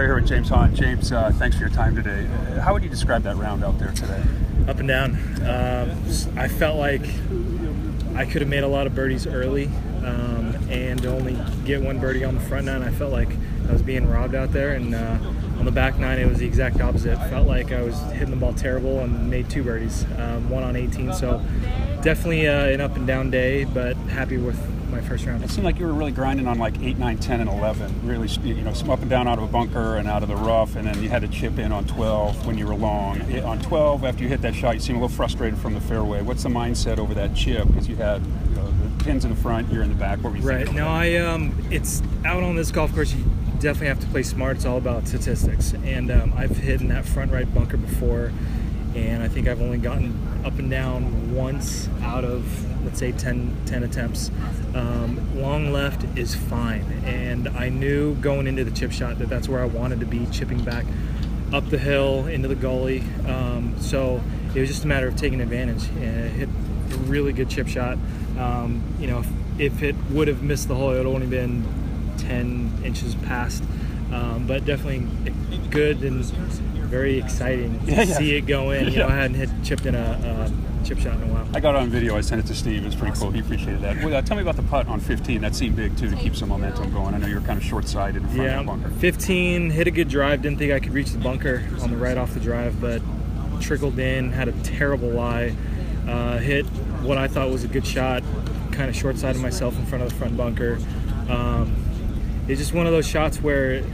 Perry here with James Hahn. James, uh, thanks for your time today. Uh, how would you describe that round out there today? Up and down. Um, I felt like I could have made a lot of birdies early um, and only get one birdie on the front nine. I felt like I was being robbed out there, and uh, on the back nine, it was the exact opposite. Felt like I was hitting the ball terrible and made two birdies, um, one on 18. So definitely uh, an up and down day, but happy with my first round. It seemed like you were really grinding on like 8, 9, 10, and 11. Really, you know, some up and down out of a bunker and out of the rough, and then you had to chip in on 12 when you were long. On 12, after you hit that shot, you seemed a little frustrated from the fairway. What's the mindset over that chip? Because you had you know, the pins in the front, you're in the back. What were you right. No, I um, it's out on this golf course. You definitely have to play smart. It's all about statistics, and um, I've hit in that front right bunker before and I think I've only gotten up and down once out of let's say 10, 10 attempts. Um, long left is fine, and I knew going into the chip shot that that's where I wanted to be, chipping back up the hill into the gully. Um, so it was just a matter of taking advantage. And hit a really good chip shot. Um, you know, if, if, it would have missed the hole, it would only been 10 inches past. Um, but definitely good and very exciting to yeah, yeah. see it go in. You know, I hadn't hit chipped in a, a, chip shot in a while. I got it on video. I sent it to Steve. It was pretty cool. He appreciated that. Well, uh, tell me about the putt on 15. That seemed big too to keep some momentum going. I know you're kind of short-sided in front yeah, of the bunker. 15 hit a good drive. Didn't think I could reach the bunker on the right off the drive, but trickled in. Had a terrible lie. Uh, hit what I thought was a good shot. Kind of short-sided myself in front of the front bunker. Um, it's just one of those shots where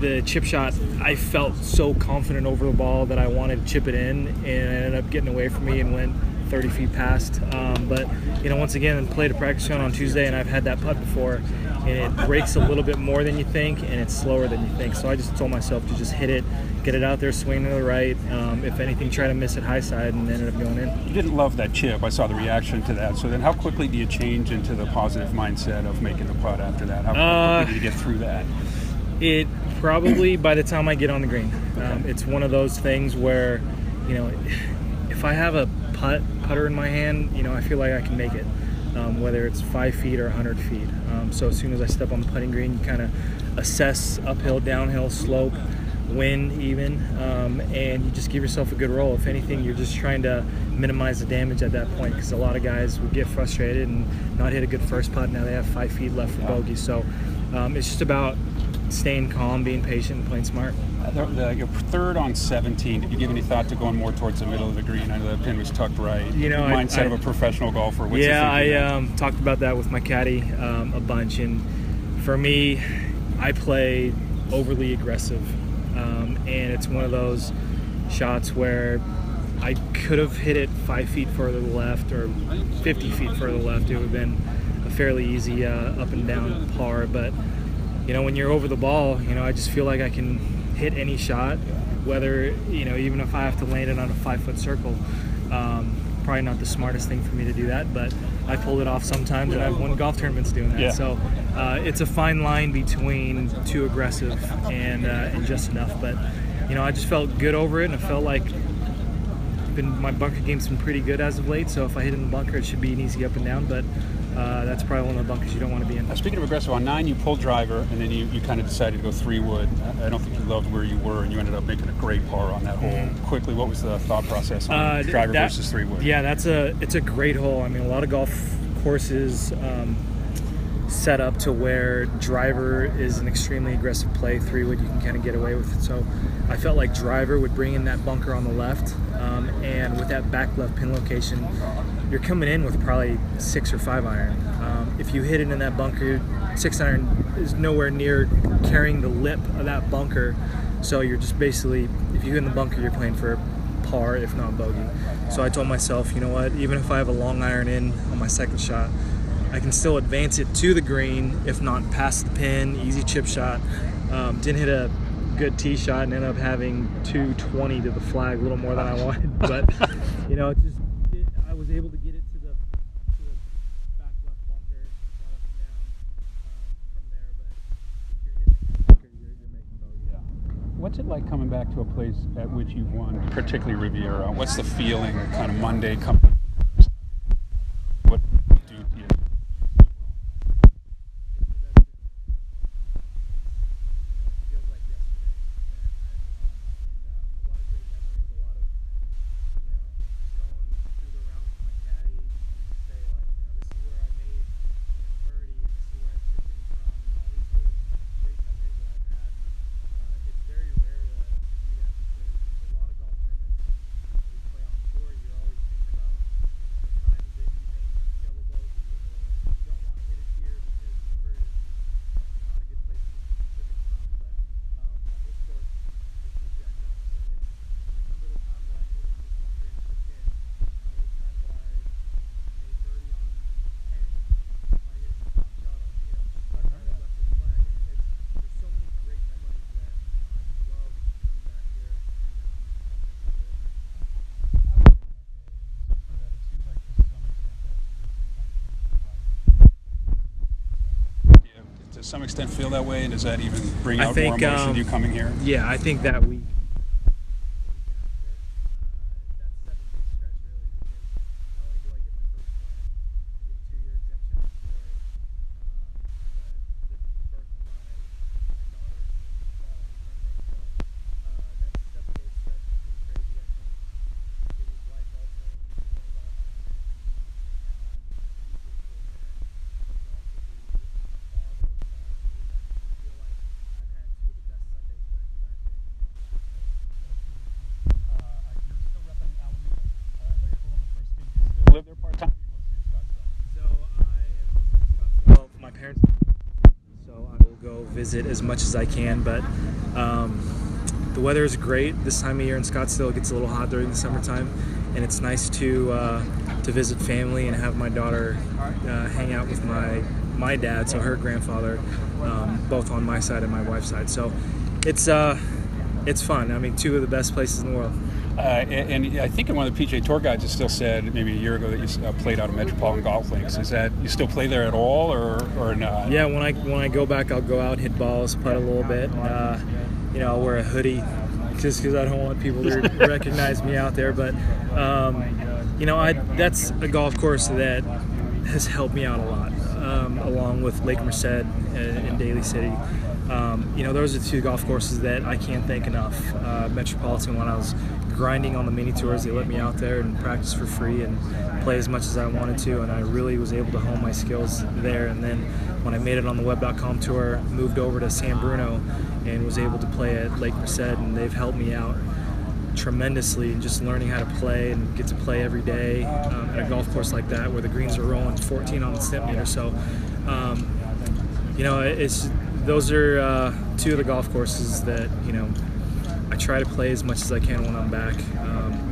the chip shot, I felt so confident over the ball that I wanted to chip it in, and it ended up getting away from me and went 30 feet past. Um, but you know, once again, played a practice round on Tuesday, and I've had that putt before, and it breaks a little bit more than you think, and it's slower than you think. So I just told myself to just hit it, get it out there, swing to the right. Um, if anything, try to miss it high side, and ended up going in. You didn't love that chip. I saw the reaction to that. So then, how quickly do you change into the positive mindset of making the putt after that? How quickly uh, do you get through that? It probably by the time I get on the green. Um, it's one of those things where, you know, if I have a putt putter in my hand, you know, I feel like I can make it, um, whether it's five feet or 100 feet. Um, so as soon as I step on the putting green, you kind of assess uphill, downhill, slope, wind, even, um, and you just give yourself a good roll. If anything, you're just trying to minimize the damage at that point because a lot of guys would get frustrated and not hit a good first putt. Now they have five feet left for bogey. So um, it's just about staying calm, being patient, and playing smart. The, the, your third on 17. Did you give any thought to going more towards the middle of the green? I know the pin was tucked right. You know, mindset I, I, of a professional golfer. What's yeah, I um, talked about that with my caddy um, a bunch, and for me, I play overly aggressive, um, and it's one of those shots where I could have hit it five feet further left or 50 feet further left. It would have been a fairly easy uh, up and down par, but you know, when you're over the ball, you know, I just feel like I can hit any shot, whether, you know, even if I have to land it on a five foot circle. Um, probably not the smartest thing for me to do that, but I pull it off sometimes, and I've won golf tournaments doing that. Yeah. So uh, it's a fine line between too aggressive and, uh, and just enough. But, you know, I just felt good over it, and I felt like been my bunker game's been pretty good as of late. So if I hit in the bunker, it should be an easy up and down. But uh, that's probably one of the bunkers you don't want to be in. Now, speaking of aggressive, on nine you pulled driver, and then you, you kind of decided to go three wood. I don't think you loved where you were, and you ended up making a great par on that hole. Mm-hmm. Quickly, what was the thought process on uh, driver that, versus three wood? Yeah, that's a it's a great hole. I mean, a lot of golf courses. Um, set up to where driver is an extremely aggressive play. Three wood you can kind of get away with. It. So I felt like driver would bring in that bunker on the left, um, and with that back left pin location, you're coming in with probably six or five iron. Um, if you hit it in that bunker, six iron is nowhere near carrying the lip of that bunker. So you're just basically, if you hit in the bunker, you're playing for par, if not bogey. So I told myself, you know what, even if I have a long iron in on my second shot, I can still advance it to the green, if not past the pin, easy chip shot. Um, didn't hit a good tee shot and ended up having 220 to the flag, a little more than I wanted. But, you know, it's just was able to get it to the, to the back left bunker, got up and down um, from there. But if you're hitting bunker, you're, you're making. Yeah. What's it like coming back to a place at which you've won, particularly Riviera? What's the feeling, kind of Monday coming? Some extent feel that way, and does that even bring I out think, more emotion um, to you coming here? Yeah, I think that week. live there part time? So I am mostly in Scottsdale. My parents. So I will go visit as much as I can, but um, the weather is great this time of year in Scottsdale. It gets a little hot during the summertime, and it's nice to uh, to visit family and have my daughter uh, hang out with my my dad, so her grandfather, um, both on my side and my wife's side. So it's uh, it's fun. I mean, two of the best places in the world. Uh, and, and I think in one of the PGA Tour guides, it still said maybe a year ago that you uh, played out of Metropolitan Golf Links. Is that you still play there at all, or or not? Yeah, when I when I go back, I'll go out, hit balls, putt a little bit. Uh, you know, I'll wear a hoodie just because I don't want people to recognize me out there. But um, you know, I that's a golf course that has helped me out a lot, um, along with Lake Merced in, in Daly City. Um, you know, those are two golf courses that I can't thank enough. Uh, Metropolitan, when I was grinding on the mini tours, they let me out there and practice for free and play as much as I wanted to, and I really was able to hone my skills there. And then when I made it on the Web.com tour, moved over to San Bruno and was able to play at Lake Merced, and they've helped me out tremendously in just learning how to play and get to play every day um, at a golf course like that where the greens are rolling 14 on the Stimpmeter. So, um, you know, it's those are uh, two of the golf courses that you know try to play as much as I can when I'm back. Um,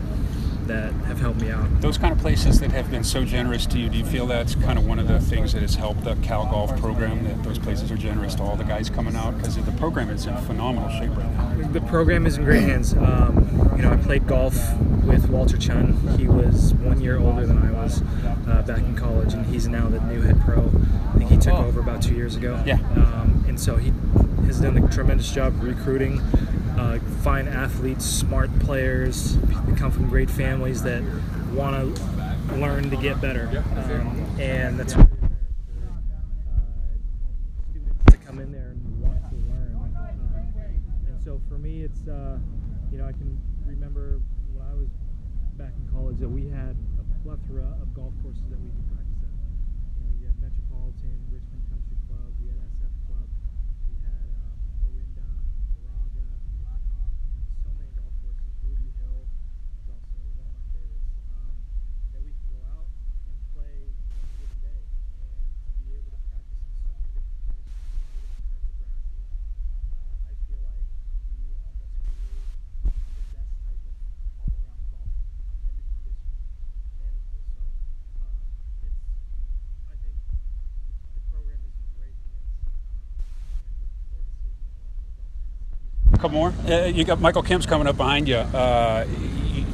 that have helped me out. Those kind of places that have been so generous to you, do you feel that's kind of one of the things that has helped the Cal Golf program? That those places are generous to all the guys coming out because the program is in phenomenal shape right now. The program is in great hands. Um, you know, I played golf with Walter Chun. He was one year older than I was uh, back in college, and he's now the new head pro. I think he took over about two years ago. Yeah. Um, and so he has done a tremendous job recruiting uh, fine athletes, smart players, come from great families that want to learn to get better. Um, and that's for uh, students to come in there and want to learn. Um, and so for me, it's, uh, you know, I can remember when I was back in college that we had a plethora of golf courses that we could practice at. You know, you had Metropolitan, Richmond Country Club, we had SF Club, we had um, Orinda, Moraga, Blackhawk. I mean, so many golf courses. Ruby Hill is also one of my favorites. Um, that we could go out and play any given day, and to be able to practice in so many different conditions, so many different types of grasses. Uh, I feel like you almost create the best type of all-around golfer on every condition manageable. So um, it's, I think the program is in great hands, um, and looking forward to seeing more, more golfers in the future. Couple more. Uh, you got Michael Kim's coming up behind you. Uh,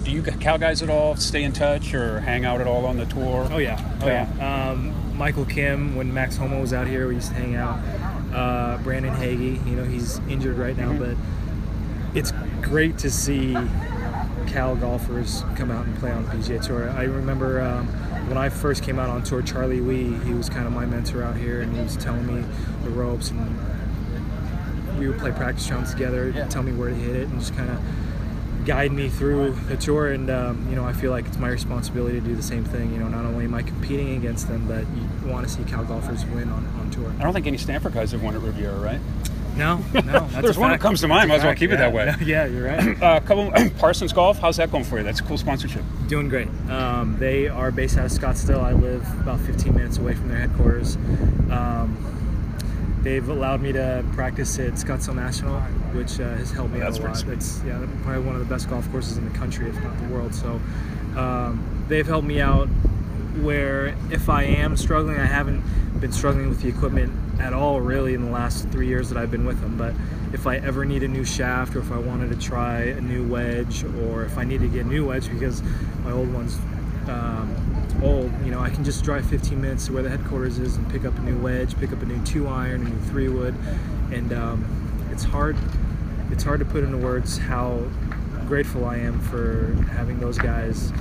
do you Cal guys at all stay in touch or hang out at all on the tour? Oh yeah, oh yeah. Um, Michael Kim, when Max Homa was out here, we used to hang out. Uh, Brandon Hagy, you know, he's injured right now, but it's great to see Cal golfers come out and play on the PGA Tour. I remember um, when I first came out on tour, Charlie Wi, he was kind of my mentor out here, and he was telling me the ropes, and we would play practice rounds together, tell me where to hit it, and just kind of guide me through the tour and um, you know I feel like it's my responsibility to do the same thing you know not only am I competing against them but you want to see Cal golfers win on, on tour I don't think any Stanford guys have won at Riviera, right? no no that's There's one that comes to mind. Might as well Fact, keep it that yeah. way. yeah you're right Uh, couple Parsons Golf. How's that going for you? That's a cool sponsorship. doing great um, they are based out of Scottsdale I live about 15 minutes away from their headquarters um, they've allowed me to practice at Scottsdale National which uh, has helped me That's out a lot. it's yeah probably one of the best golf courses in the country if not the world. So um, they've helped me out where if I am struggling, I haven't been struggling with the equipment at all really in the last three years that I've been with them. But if I ever need a new shaft or if I wanted to try a new wedge or if I need to get a new wedge because my old one's um, oh, you know, I can just drive 15 minutes to where the headquarters is and pick up a new wedge, pick up a new two iron, a new three wood, and um, it's hard. It's hard to put into words how grateful I am for having those guys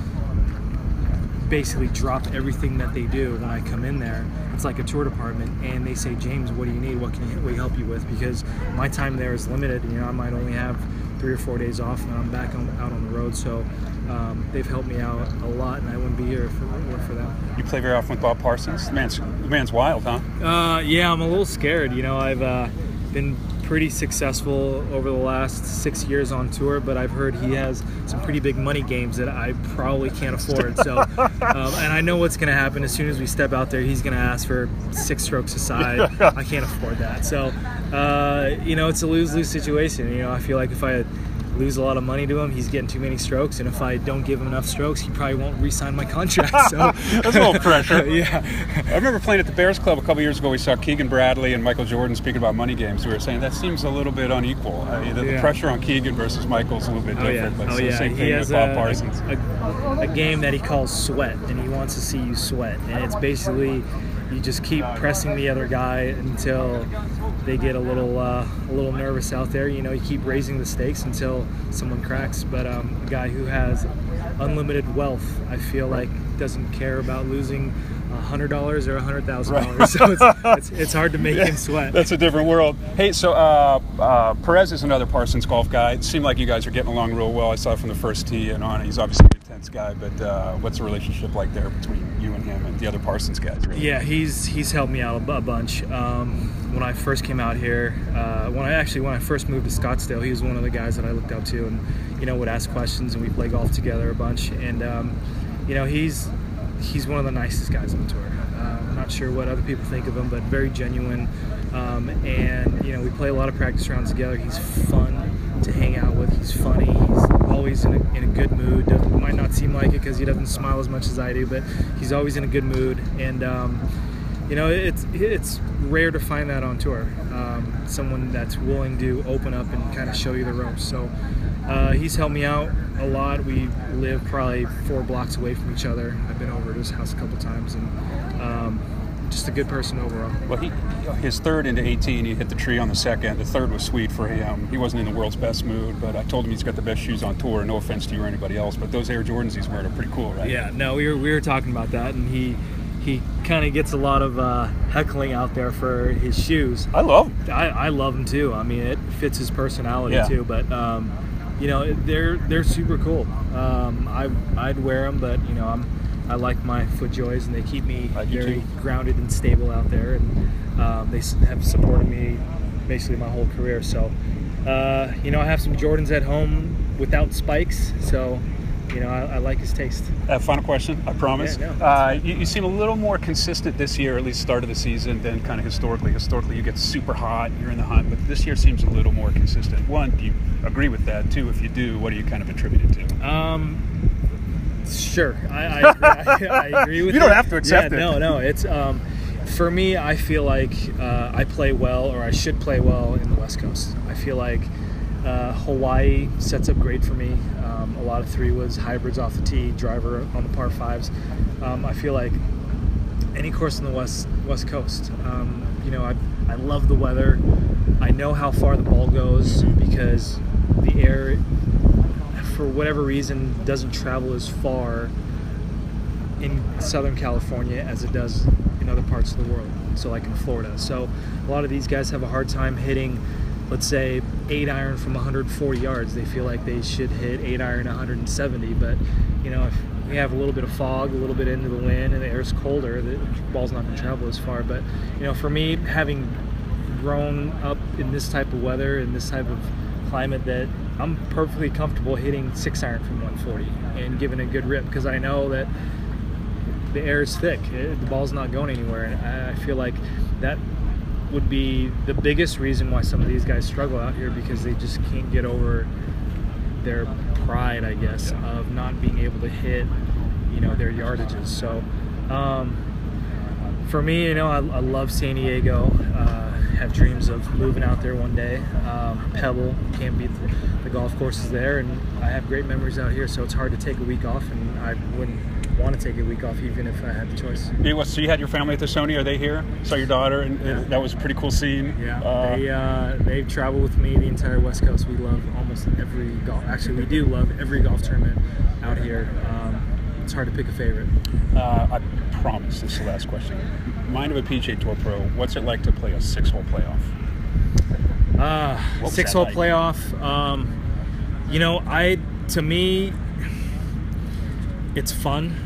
basically drop everything that they do when I come in there. It's like a tour department, and they say, James, what do you need? What can we help you with? Because my time there is limited. You know, I might only have three or four days off, and I'm back on, out on the road. So um, they've helped me out a lot, and I wouldn't be here if it weren't for them. You play very often with Bob Parsons. The man's, the man's wild, huh? Uh, yeah, I'm a little scared. You know, I've uh, been pretty successful over the last six years on tour, but I've heard he has some pretty big money games that I probably can't afford. So, um, and I know what's going to happen as soon as we step out there. He's going to ask for six strokes aside. I can't afford that. So, uh, you know, it's a lose lose situation. You know, I feel like if I lose a lot of money to him. He's getting too many strokes, and if I don't give him enough strokes, he probably won't re-sign my contract. So that's a little pressure. yeah. I remember playing at the Bears Club a couple years ago. We saw Keegan Bradley and Michael Jordan speaking about money games. We were saying that seems a little bit unequal. Uh, the, Yeah. pressure on Keegan versus Michael is a little bit Oh yeah, different, but oh the yeah. same He thing has with Bob a, Parsons. a, a game that he calls sweat, and he wants to see you sweat, and it's basically you just keep pressing the other guy until they get a little uh, a little nervous out there. You know, you keep raising the stakes until someone cracks. But um, a guy who has unlimited wealth, I feel like doesn't care about losing hundred dollars or a hundred thousand dollars. So it's, it's, it's hard to make him sweat. That's a different world. Hey, so uh, uh, Perez is another Parsons golf guy. It seemed like you guys are getting along real well. I saw from the first tee and on. He's obviously an intense guy, but uh, what's the relationship like there between you and him and the other Parsons guys? Really? Yeah, he's he's helped me out a, a bunch. Um, when I first came out here, uh, when I actually when I first moved to Scottsdale, he was one of the guys that I looked up to, and you know would ask questions, and we play golf together a bunch. And um, you know he's he's one of the nicest guys on tour. Uh, I'm not sure what other people think of him, but very genuine. Um, and you know we play a lot of practice rounds together. He's fun to hang out with. He's funny. He's always in a, in a good mood. Doesn't, might not seem like it because he doesn't smile as much as I do, but he's always in a good mood. And um, you know, it's it's rare to find that on tour. Um, someone that's willing to open up and kind of show you the ropes. So uh, he's helped me out a lot. We live probably four blocks away from each other. I've been over to his house a couple times, and um, just a good person overall. Well, he his third into 18, he hit the tree on the second. The third was sweet for him. He wasn't in the world's best mood, but I told him he's got the best shoes on tour. No offense to you or anybody else, but those Air Jordans he's wearing are pretty cool, right? Yeah, no, we were we were talking about that, and he he kind of gets a lot of uh, heckling out there for his shoes. I love them. I, I love them too. I mean, it fits his personality Yeah. too. But um, you know, they're they're super cool. Um, I I'd wear them, but you know, I'm I like my FootJoys, and they keep me very too. grounded and stable out there, and um, they have supported me basically my whole career. So, uh, you know, I have some Jordans at home without spikes, so you know, I, I like his taste. Uh, final question, I promise. Yeah, no. uh, you, you seem a little more consistent this year, at least start of the season, than kind of historically. Historically, you get super hot, you're in the hunt, but this year seems a little more consistent. One, do you agree with that? Two, if you do, what do you kind of attribute it to? Um, sure, I, I, agree, I, I agree with You don't have to accept yeah, it. No, no, it's um, for me. I feel like uh, I play well, or I should play well in the West Coast. I feel like uh, Hawaii sets up great for me. Um, a lot of three woods, hybrids off the tee, driver on the par fives. Um, I feel like any course in the west west coast. Um, you know, I, I love the weather. I know how far the ball goes because the air, for whatever reason, doesn't travel as far in Southern California as it does in other parts of the world. So, like in Florida. So, a lot of these guys have a hard time hitting, let's say, eight iron from 140 yards. They feel like they should hit eight iron 170, but you know, if we have a little bit of fog, a little bit into the wind, and the air's colder, the ball's not going to travel as far. But you know, for me, having grown up in this type of weather in this type of climate, that I'm perfectly comfortable hitting six iron from 140 and giving a good rip because I know that the air is thick. It, the ball's not going anywhere, and I, I feel like that would be the biggest reason why some of these guys struggle out here because they just can't get over their pride, I guess, of not being able to hit, you know, their yardages. So, um, for me, you know, I, I love San Diego. Uh, have dreams of moving out there one day. Um, Pebble can't beat the, the golf courses there, and I have great memories out here. So it's hard to take a week off, and I wouldn't want to take a week off, even if I had the choice. It was, so you had your family at the Sony. Are they here? Saw your daughter, and, and Yeah. that was a pretty cool scene. Yeah, Uh, they uh, they've traveled with me the entire West Coast. We love almost every golf. Actually, we do love every golf tournament out here. Um, it's hard to pick a favorite. uh, I promise this is the last question. Mind of a PGA Tour Pro. What's it like to play a six-hole playoff? Uh, six-hole like? playoff. Um, you know, I to me, it's fun.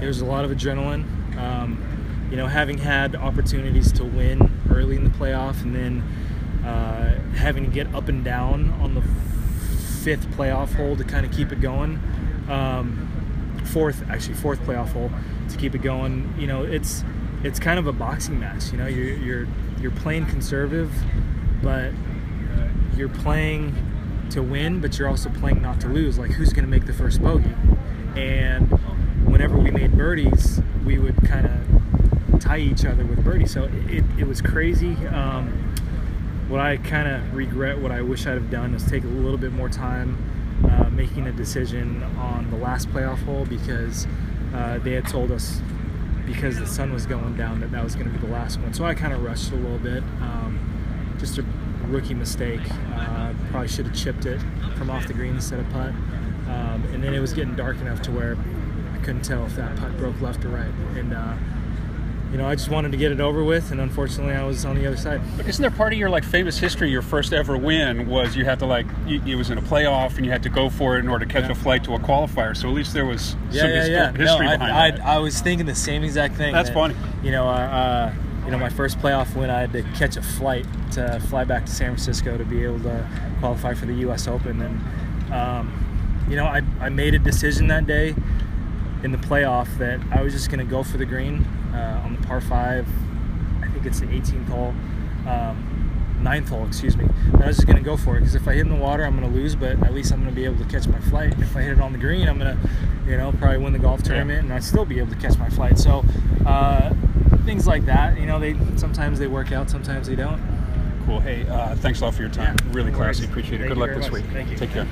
There's a lot of adrenaline. Um, you know, having had opportunities to win early in the playoff, and then uh, having to get up and down on the fifth playoff hole to kind of keep it going. Um, fourth, actually, fourth playoff hole to keep it going. You know, it's it's kind of a boxing match. You know, you're you're you're playing conservative, but you're playing to win, but you're also playing not to lose. Like who's going to make the first bogey? And whenever we made birdies, we would kind of tie each other with birdies. So it, it was crazy. Um, what I kind of regret, what I wish I'd have done, is take a little bit more time uh, making a decision on the last playoff hole because uh, they had told us because the sun was going down that that was going to be the last one. So I kind of rushed a little bit. Um, just a rookie mistake. Uh, probably should have chipped it from off the green instead of putt. Um, and then it was getting dark enough to where couldn't tell if that putt broke left or right. And uh, you know, I just wanted to get it over with, and unfortunately, I was on the other side. But isn't there part of your like famous history? Your first ever win was you had to like you, it was in a playoff and you had to go for it in order to catch Yeah. a flight to a qualifier. So at least there was Yeah, some yeah, histo- yeah. history no, behind I, I, that. I was thinking the same exact thing. That's that, funny. You know, uh, uh, you know, my first playoff win, I had to catch a flight to fly back to San Francisco to be able to qualify for the U.S. Open, and um, you know, I, I made a decision that day in the playoff that I was just going to go for the green uh, on the par five. I think it's the 18th hole. Um, ninth hole, excuse me. And I was just gonna go for it because if I hit in the water, I'm gonna lose, but at least I'm gonna be able to catch my flight. If I hit it on the green, I'm gonna, you know, probably win the golf tournament, and I'd still be able to catch my flight. So uh, things like that, you know, they sometimes they work out, sometimes they don't. cool. Hey, uh, thanks a lot for your time. Yeah, really no classy. Appreciate it. Thank Good luck this much. week. Thank you. Take care.